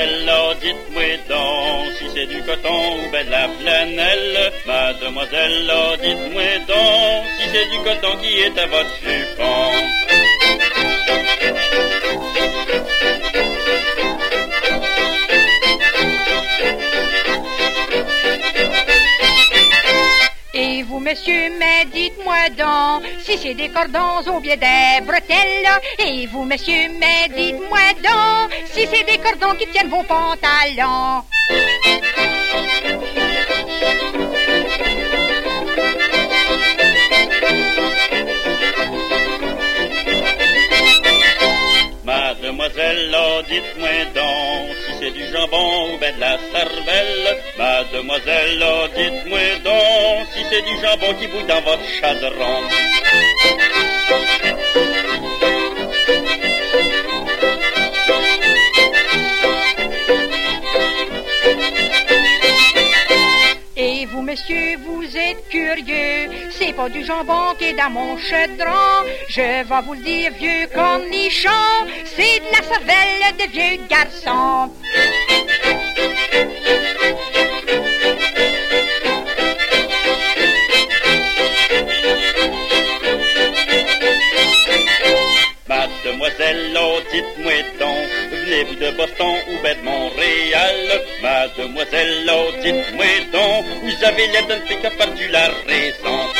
Mademoiselle, dites-moi donc si c'est du coton ou ben la flanelle. Mademoiselle, dites-moi donc si c'est du coton qui est à votre jupon. Monsieur, mais dites-moi donc si c'est des cordons au biais des bretelles. Et vous, monsieur, mais dites-moi donc si c'est des cordons qui tiennent vos pantalons. Mademoiselle, oh, dites-moi donc du jambon ou ben la cervelle. Mademoiselle, oh, dites-moi donc si c'est du jambon qui bouille dans votre chadron. Et vous, monsieur, vous êtes curieux. C'est pas du jambon qui est dans mon chaudron. Je vais vous le dire, vieux cornichon. C'est de la cervelle de vieux garçon. Mademoiselle, oh, dites-moi venez-vous de Boston ou ben de Montréal? Mademoiselle, oh, dites-moi vous avez l'air d'une fille qui a perdu la raison.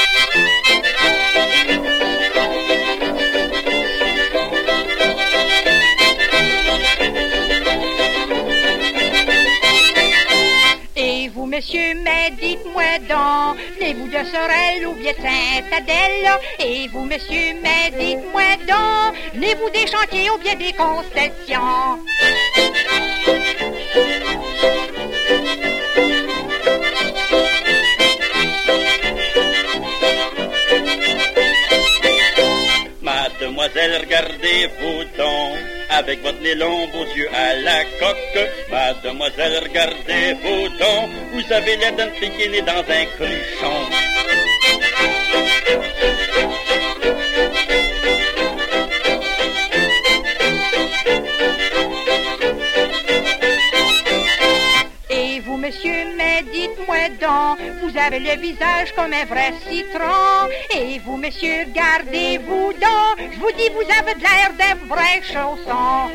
Monsieur, mais dites-moi donc, venez-vous de Sorel ou bien de Saint-Adèle? Et vous, monsieur, mais dites-moi donc, venez-vous des chantiers ou bien des concessions? Mademoiselle, regardez-vous donc, avec votre nez long, vos yeux à la coque. Mademoiselle, regardez-vous donc, vous avez l'air d'une fille dans un cruchon. Monsieur, mais dites-moi donc, vous avez le visage comme un vrai citron. Et vous, monsieur, gardez-vous donc, je vous dis, vous avez de l'air d'un vrai chausson.